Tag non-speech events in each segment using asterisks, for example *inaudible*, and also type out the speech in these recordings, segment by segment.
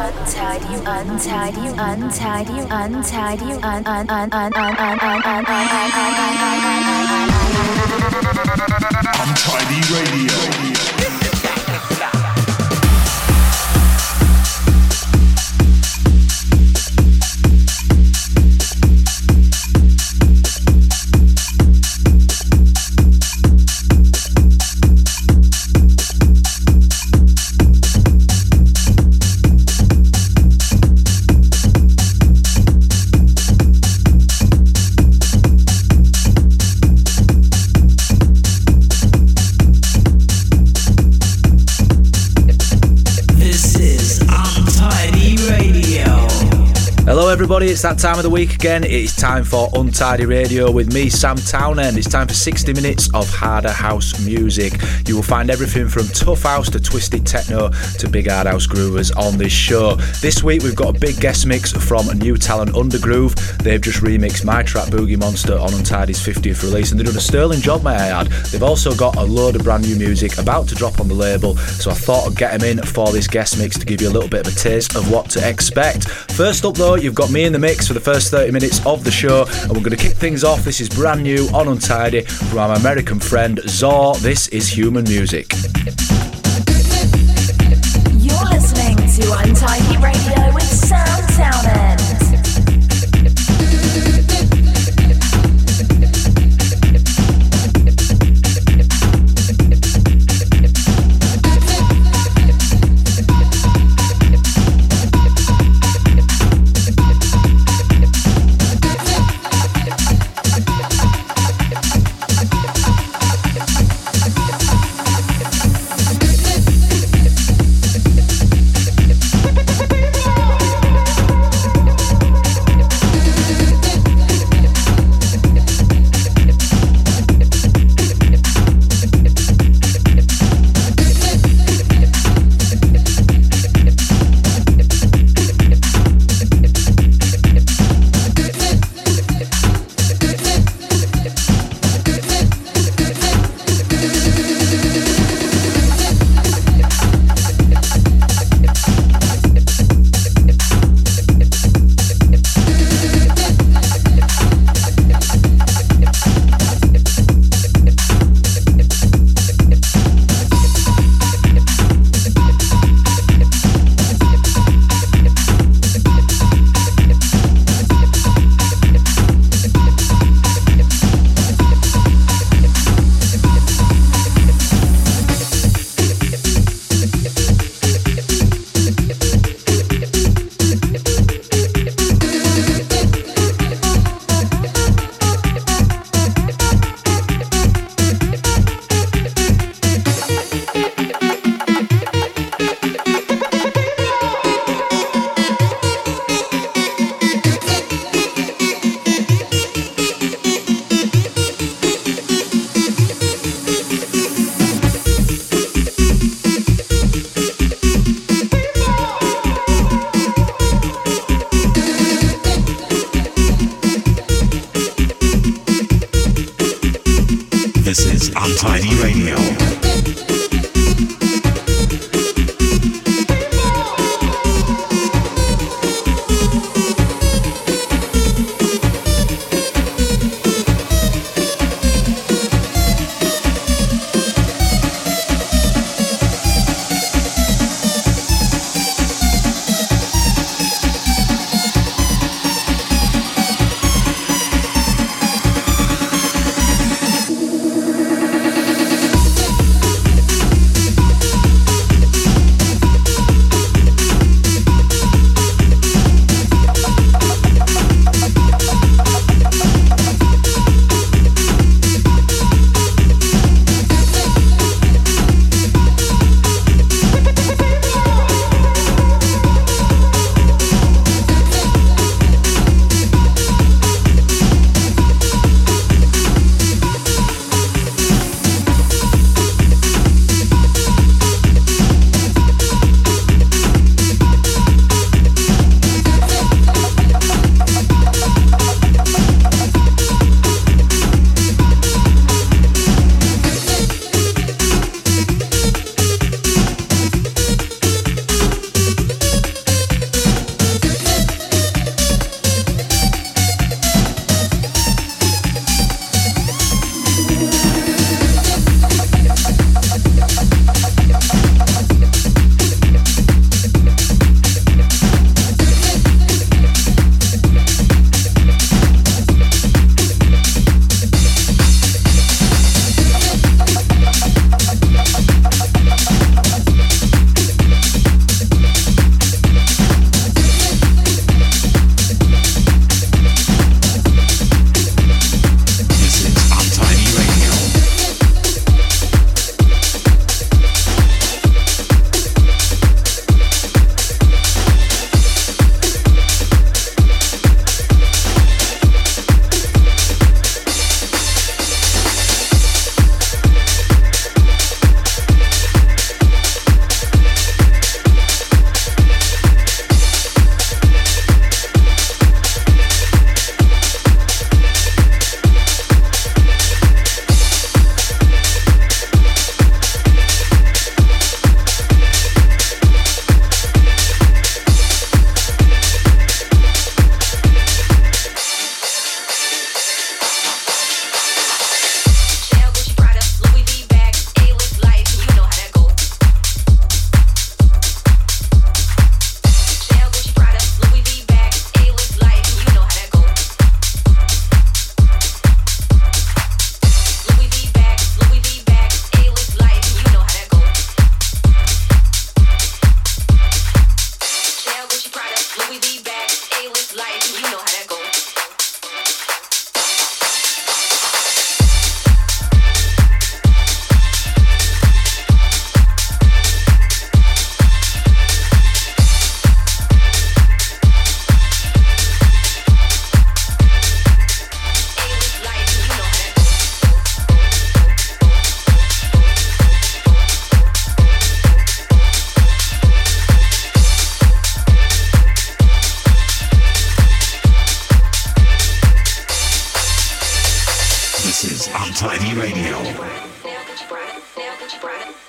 untidy, untidy, untidy, untidy, un un un un un un un un Untidy Radio. It's that time of the week again. It's time for Untidy Radio with me, Sam Townend. It's time for 60 minutes of harder house music. You will find everything from tough house to twisted techno to big hard house groovers on this show. This week we've got a big guest mix from new talent, Undergroove. They've just remixed my track Boogie Monster on Untidy's 50th release and they've done a sterling job, may I add. They've also got a load of brand new music about to drop on the label, so I thought I'd get them in for this guest mix to give you a little bit of a taste of what to expect. First up though, you've got me in the mix for the first 30 minutes of the show, and we're going to kick things off. This is brand new on Untidy from our American friend Zor. This is Human Music. You're listening to Untidy Radio with Sam Townend. Radio.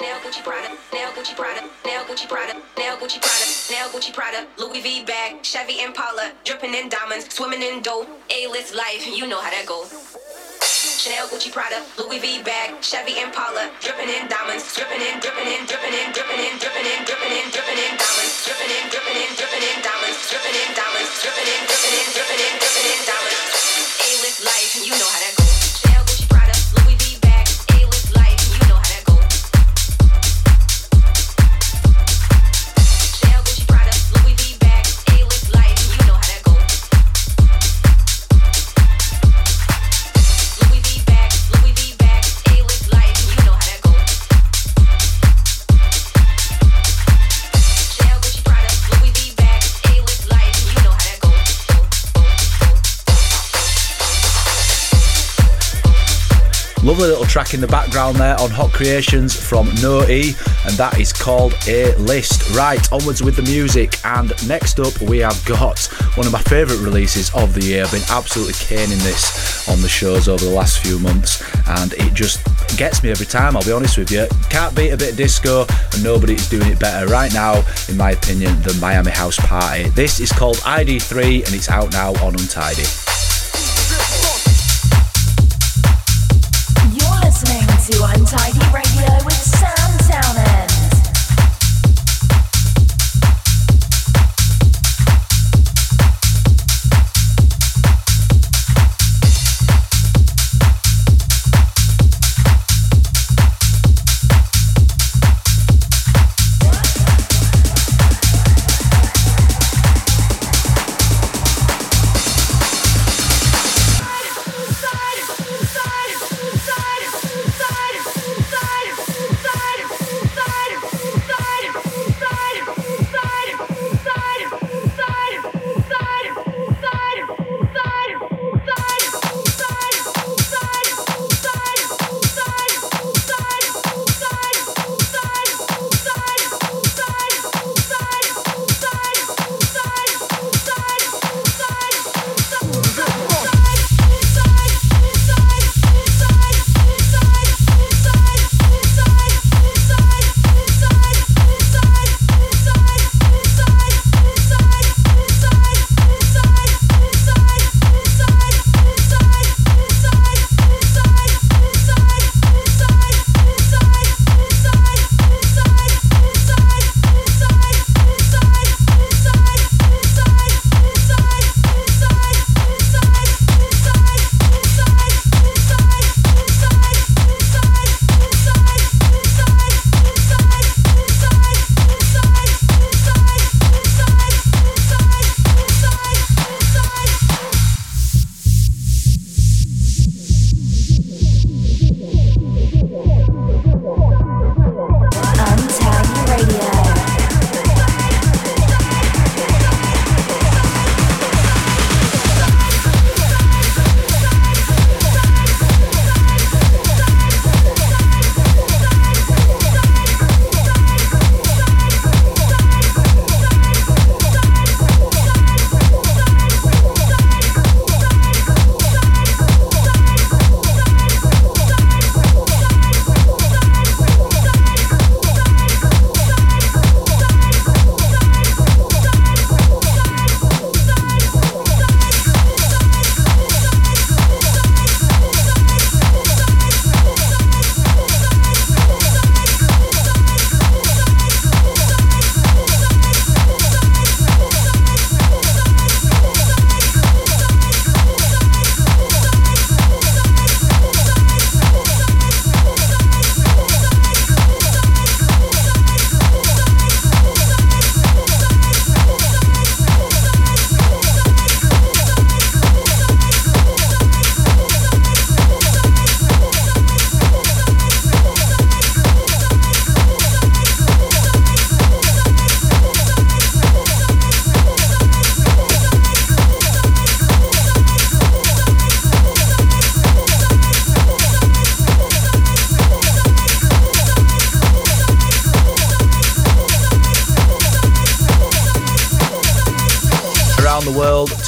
Gucci Prada, now Gucci Prada, now Gucci Prada, now Gucci Prada, now Gucci Prada, Louis V bag, Chevy Impala, dripping in diamonds, swimming in dough, A-list life, you know how that goes. Chanel, Gucci, Prada, Louis V bag, Chevy Impala, dripping in diamonds, dripping in, dripping in, dripping in, dripping in, dripping in, dripping in, dripping in diamonds, dripping in, dripping in, dripping in diamonds, dripping in diamonds, dripping in, dripping in, dripping in, dripping in diamonds. A-list life, you know how that goes. Track in the background there on Hot Creations from No E, and that is called A List. Right, onwards with the music, and next up we have got one of my favourite releases of the year. I've been absolutely caning this on the shows over the last few months, and it just gets me every time, I'll be honest with you. Can't beat a bit of disco, and nobody is doing it better right now, in my opinion, than Miami House Party. This is called ID3, and it's out now on Untidy.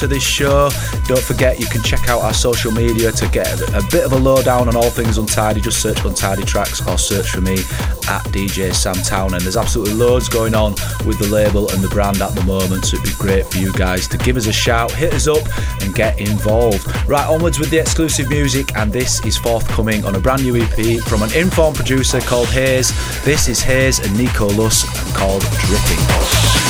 To this show. Don't forget, you can check out our social media to get a bit of a lowdown on all things Untidy. Just search Untidy Tracks or search for me at DJ Sam Town. And there's absolutely loads going on with the label and the brand at the moment, so it'd be great for you guys to give us a shout, hit us up, and get involved. Right, onwards with the exclusive music, and this is forthcoming on a brand new EP from an informed producer called Hayes. This is Hayes and Nico Luss called Dripping.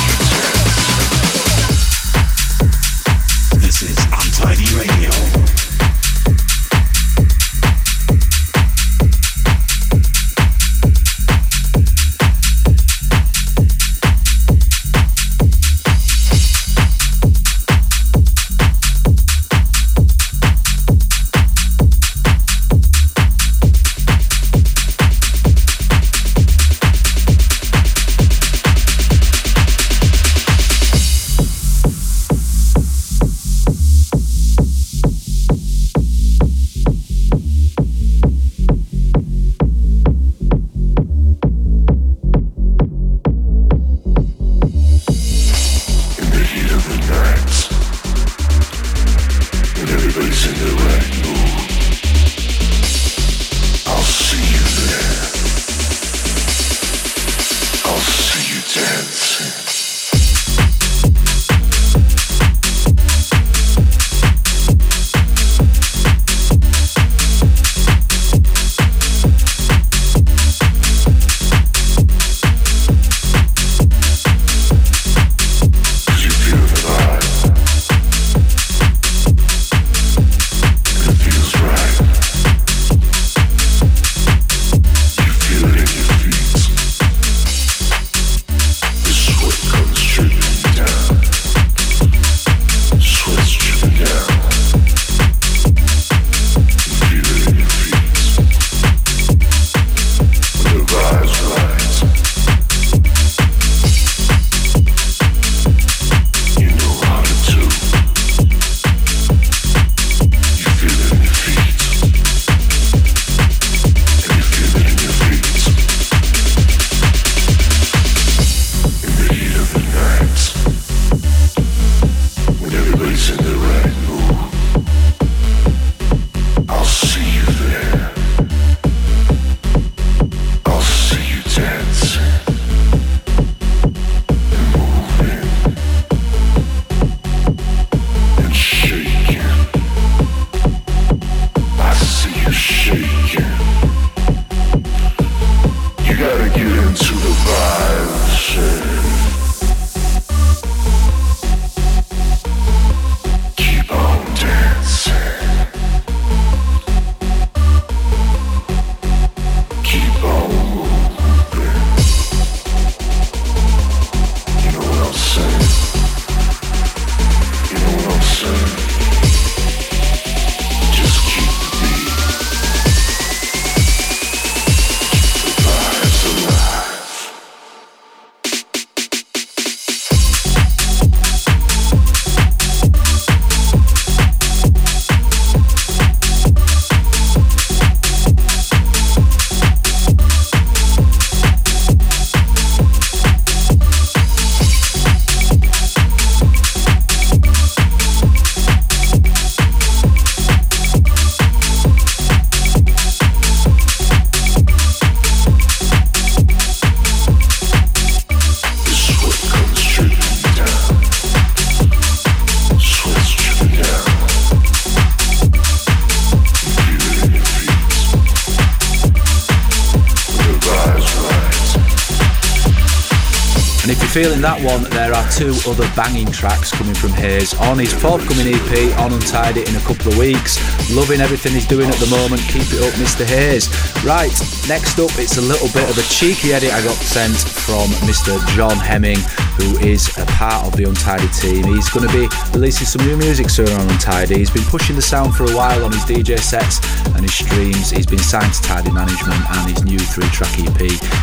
Feeling that one, there are two other banging tracks coming from Hayes on his forthcoming EP on Untidy in a couple of weeks. Loving everything he's doing at the moment. Keep it up, Mr. Hayes. Right, next up, it's a little bit of a cheeky edit I got sent from Mr. John Hemming, who is a part of the Untidy team. He's going to be releasing some new music soon on Untidy. He's been pushing the sound for a while on his DJ sets and his streams. He's been signed to Tidy Management and his new three track EP.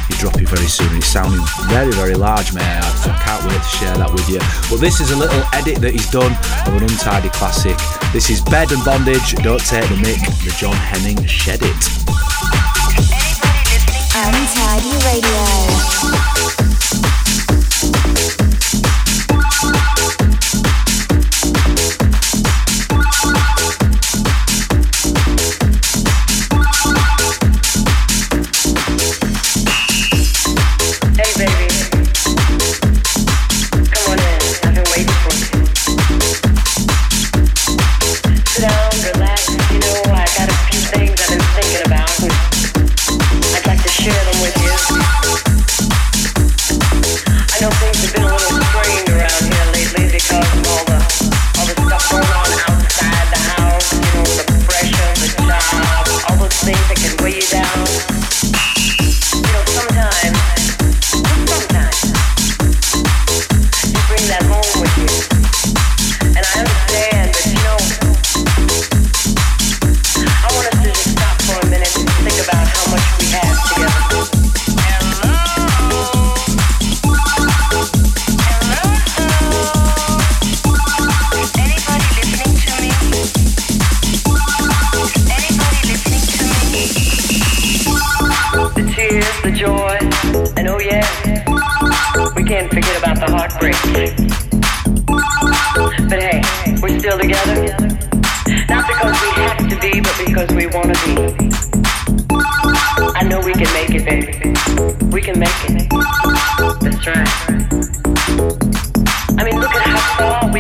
He's dropping very soon. He's sounding very, very large, man. So I can't wait to share that with you. But this is a little edit that he's done of an untidy classic. This is Bed and Bondage, Don't Take the Mick, the John Hemming Shed It. Untidy Radio.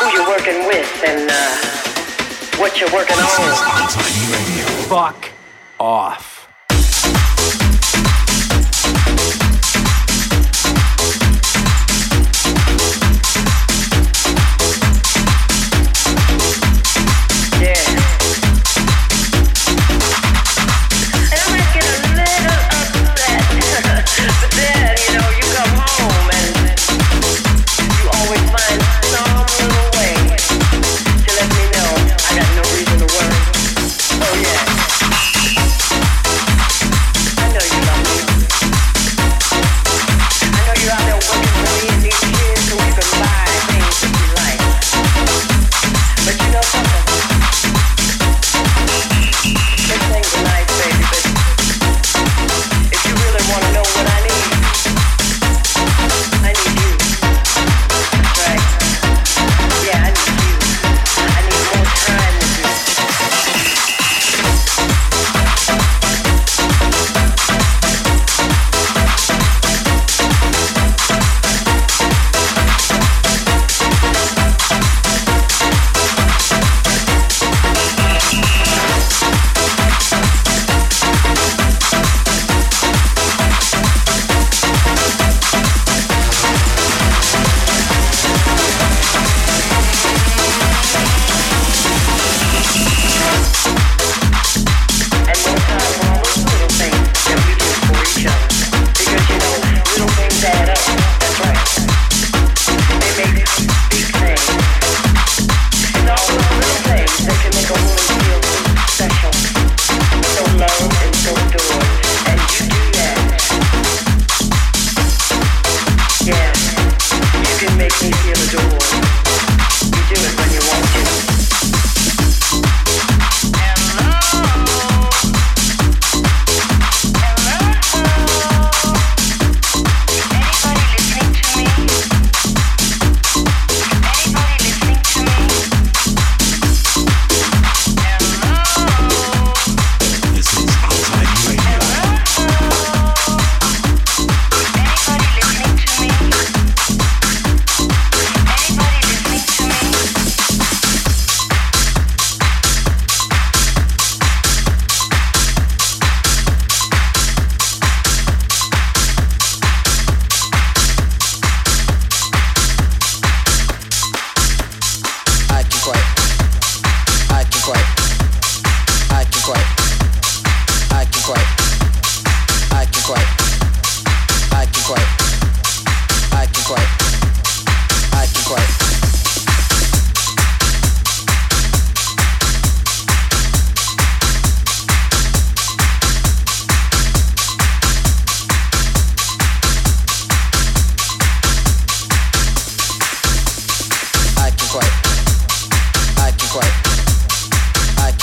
who you're working with and uh, what you're working on. Fuck off.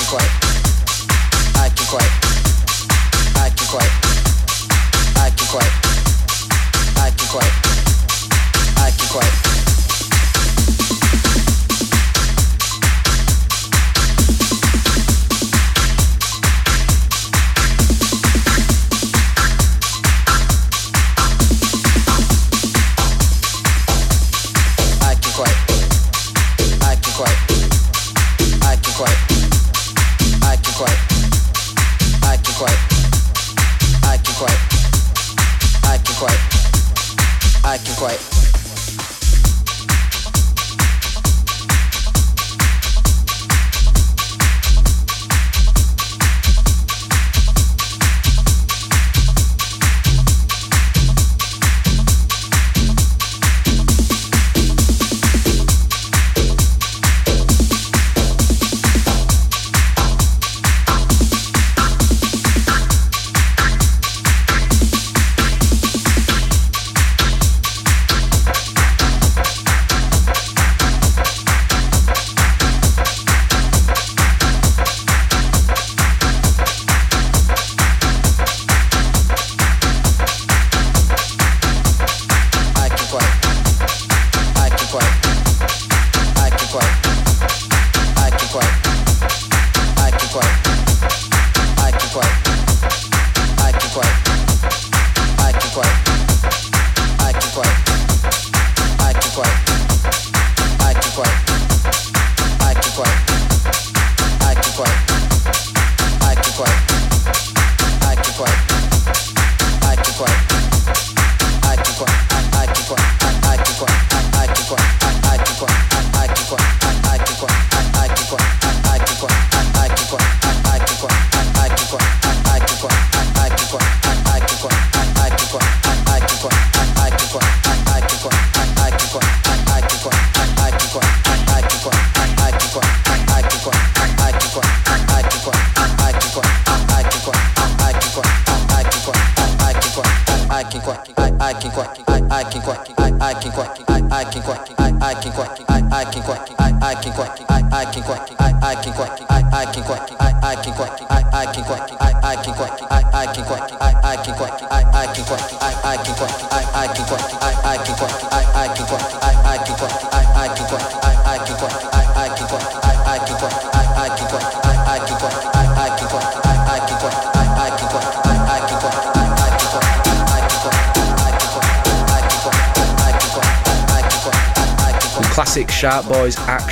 quite.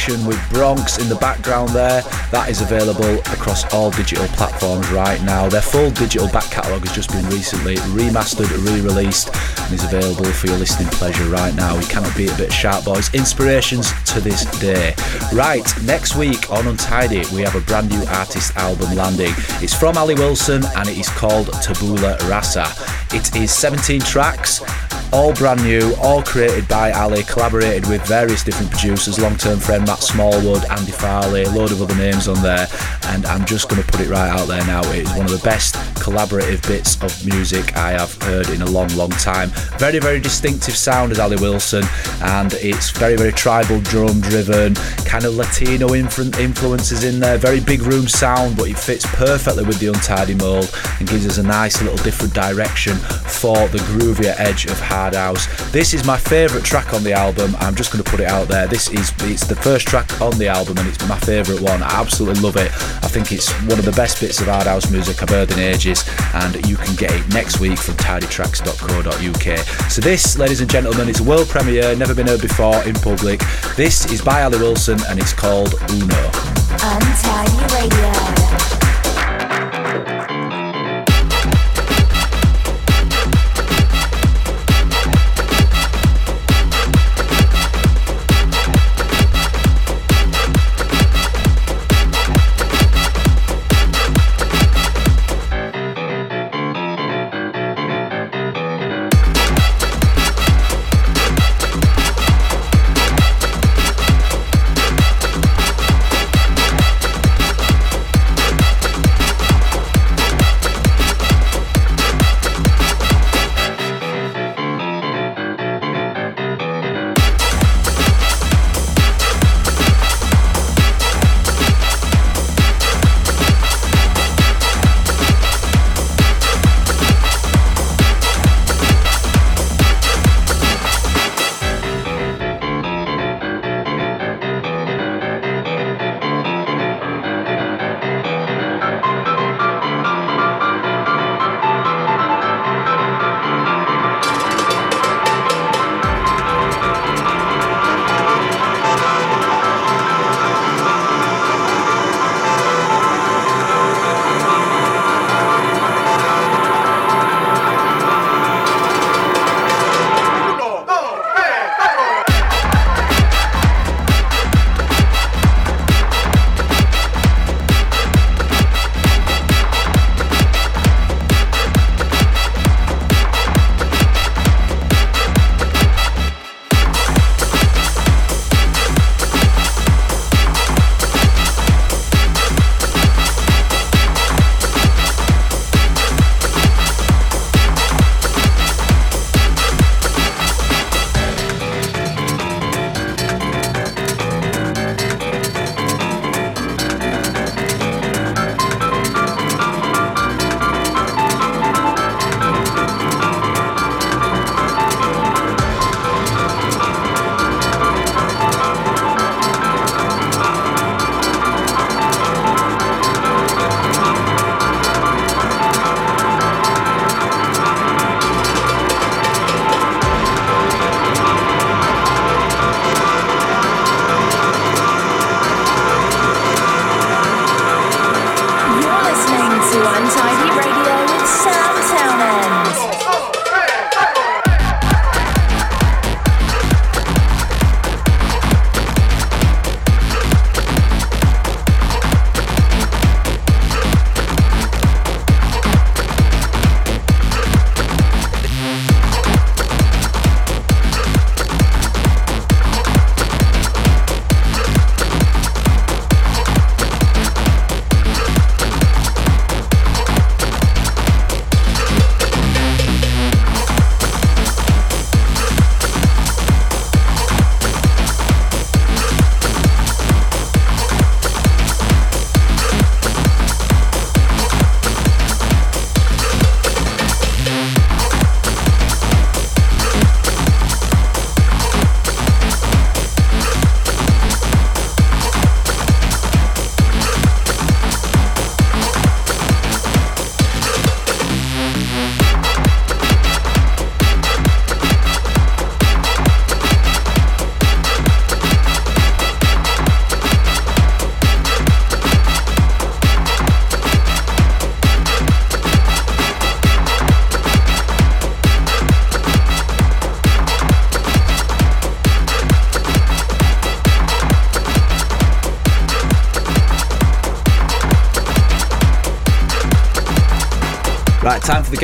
Action with Bronx in the background there. That is available across all digital platforms right now. Their full digital back catalogue has just been recently remastered, re released, and is available for your listening pleasure right now. You cannot beat a bit of Sharp Boys. Inspirations to this day. Right, next week on Untidy, we have a brand new artist album landing. It's from Ali Wilson and it is called Tabula Rasa. It is 17 tracks all brand new, all created by Ali, collaborated with various different producers, long term friend Matt Smallwood, Andy Farley, a load of other names on there. And I'm just going to put it right out there now. It is one of the best collaborative bits of music I have heard in a long, long time. Very, very distinctive sound as Ali Wilson, and it's very, very tribal drum driven, kind of Latino influences in there. Very big room sound, but it fits perfectly with the Untidy mold and gives us a nice little different direction for the groovier edge of hard house. This is my favourite track on the album. I'm just going to put it out there. This is it's the first track on the album and it's my favourite one. I absolutely love it. I think it's one of the best bits of hard house music I've heard in ages, and you can get it next week from tidytracks.co.uk. So this, ladies and gentlemen, is a world premiere, never been heard before in public. This is by Ali Wilson and it's called Uno. Untidy Radio.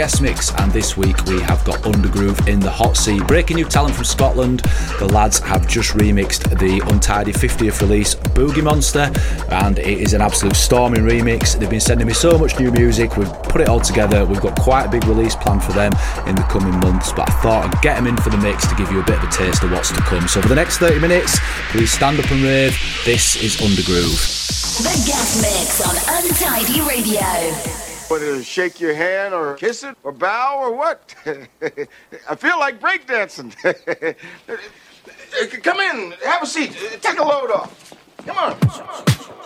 Guest mix, and this week we have got Undergroove in the hot seat. Breaking new talent from Scotland, the lads have just remixed the Untidy 50th release, Boogie Monster, and it is an absolute storming remix. They've been sending me so much new music, we've put it all together. We've got quite a big release planned for them in the coming months, but I thought I'd get them in for the mix to give you a bit of a taste of what's to come. So for the next 30 minutes, please stand up and rave. This is Undergroove. The guest mix on Untidy Radio. Whether to shake your hand or kiss it or bow or what? *laughs* I feel like breakdancing. *laughs* Uh, come in, have a seat, take a load off. Come on.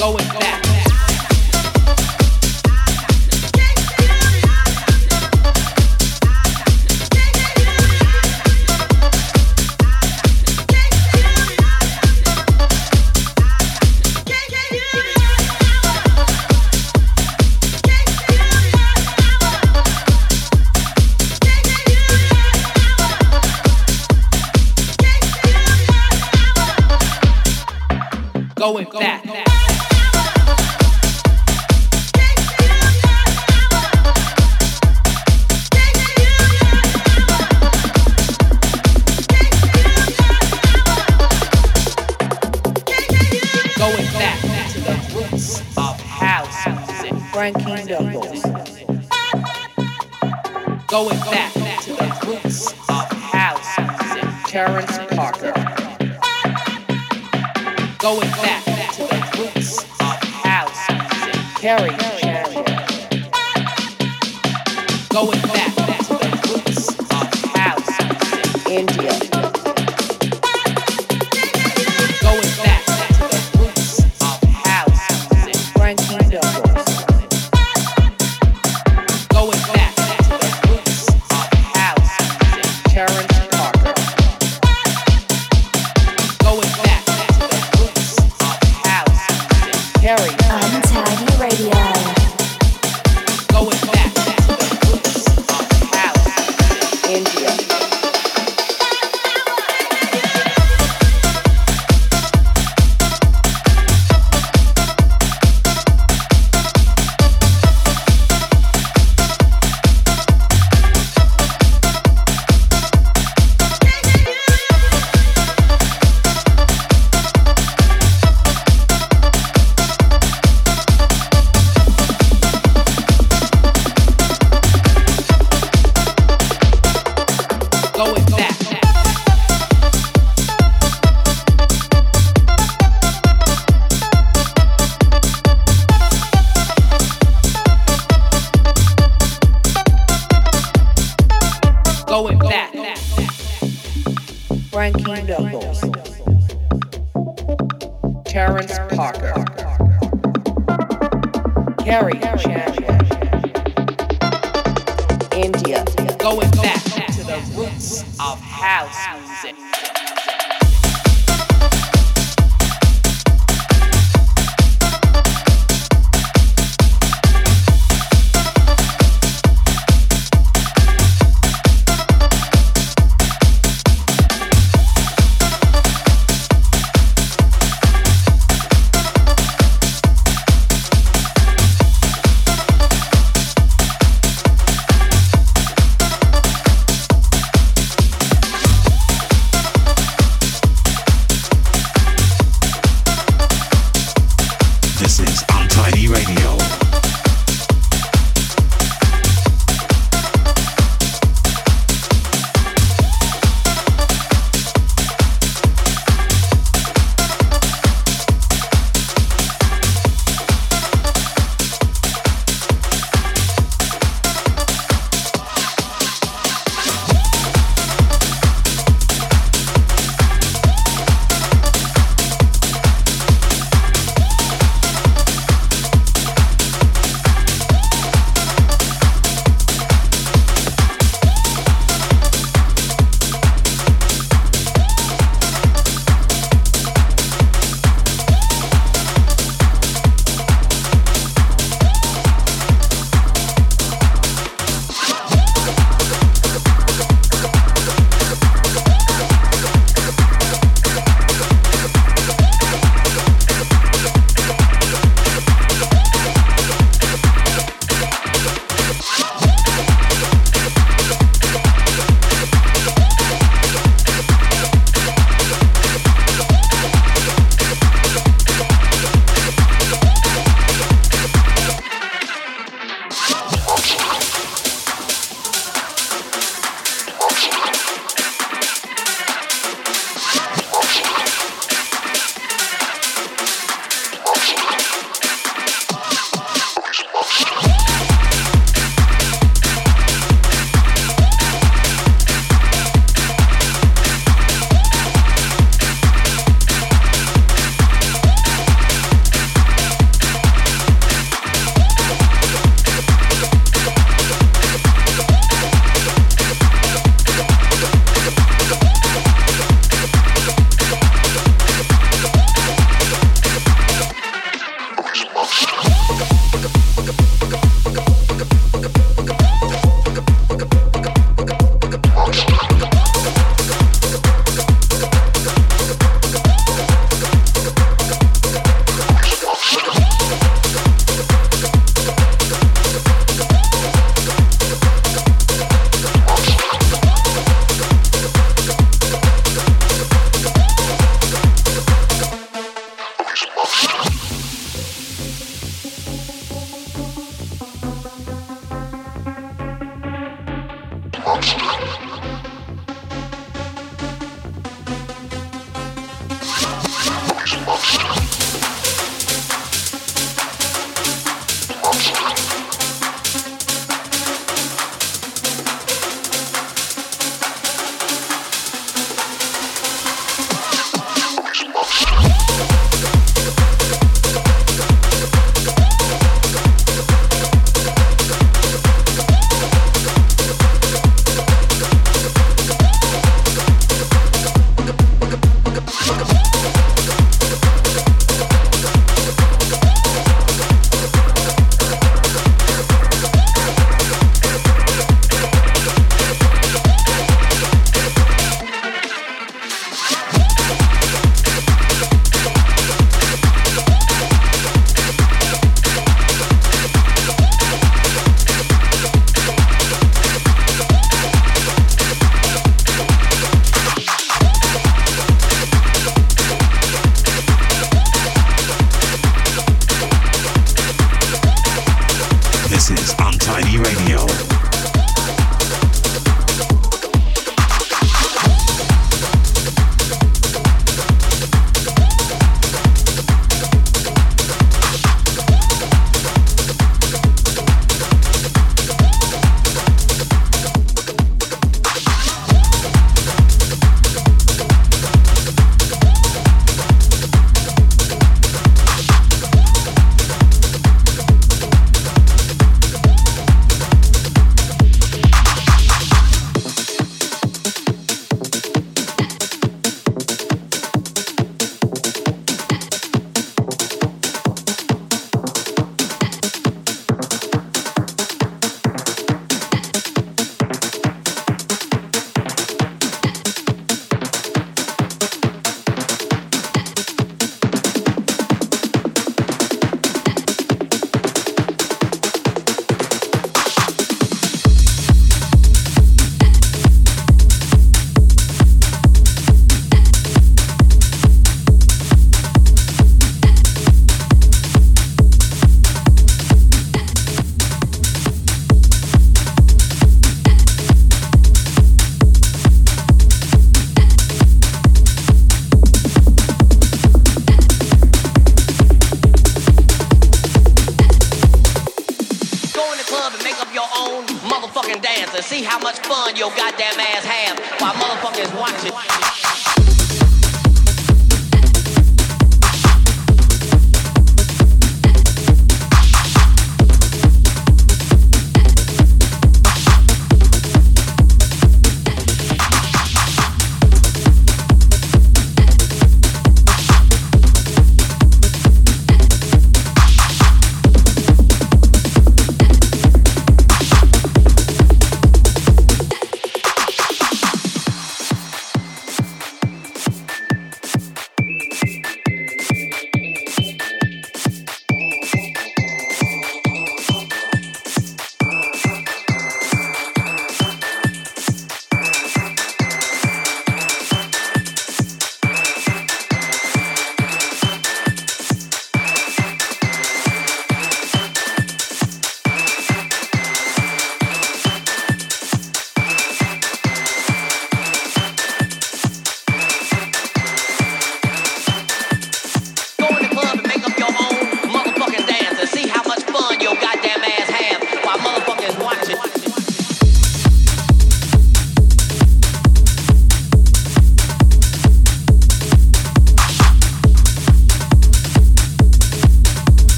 going back.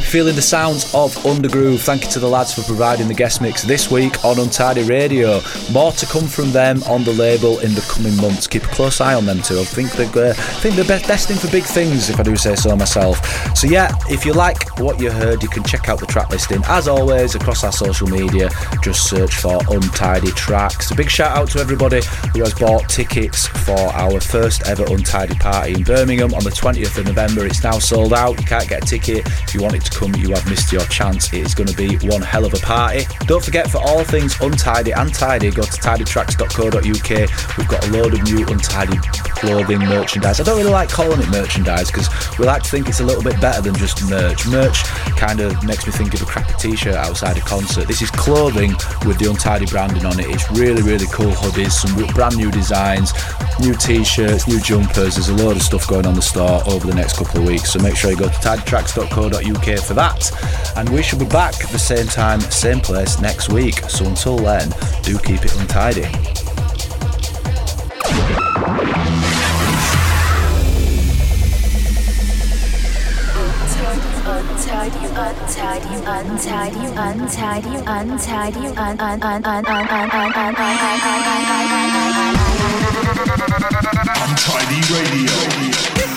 Feeling the sounds of Undergroove. Thank you to the lads for providing the guest mix this week on Untidy Radio. More to come from them on the label in the coming months. Keep a close eye on them too. I think they're, uh, think they're destined for big things, if I do say so myself. So yeah, if you like what you heard, you can check out the track listing as always across our social media. Just search for Untidy Tracks. A big shout out to everybody who has bought tickets for our first ever Untidy party in Birmingham on the 20th of November. It's now sold out. You can't get a ticket. If you want it to come, you have missed your chance. It is going to be one hell of a party. Don't forget, for all things untidy and tidy, go to tidytracks.co.uk. We've got a load of new untidy clothing, merchandise. I don't really like calling it merchandise because we like to think it's a little bit better than just merch. Merch kind of makes me think of a crappy t-shirt outside a concert. This is clothing with the untidy branding on it. It's really, really cool hoodies, some brand new designs, new t-shirts, new jumpers. There's a load of stuff going on the store over the next couple of weeks. So make sure you go to tidytracks.co.uk for that. And we should be back the same time, same place next week. So until then, do keep it untidy. Untidy, untidy, untidy, untidy, untidy, un un un un un un un un un un un un Untidy Radio.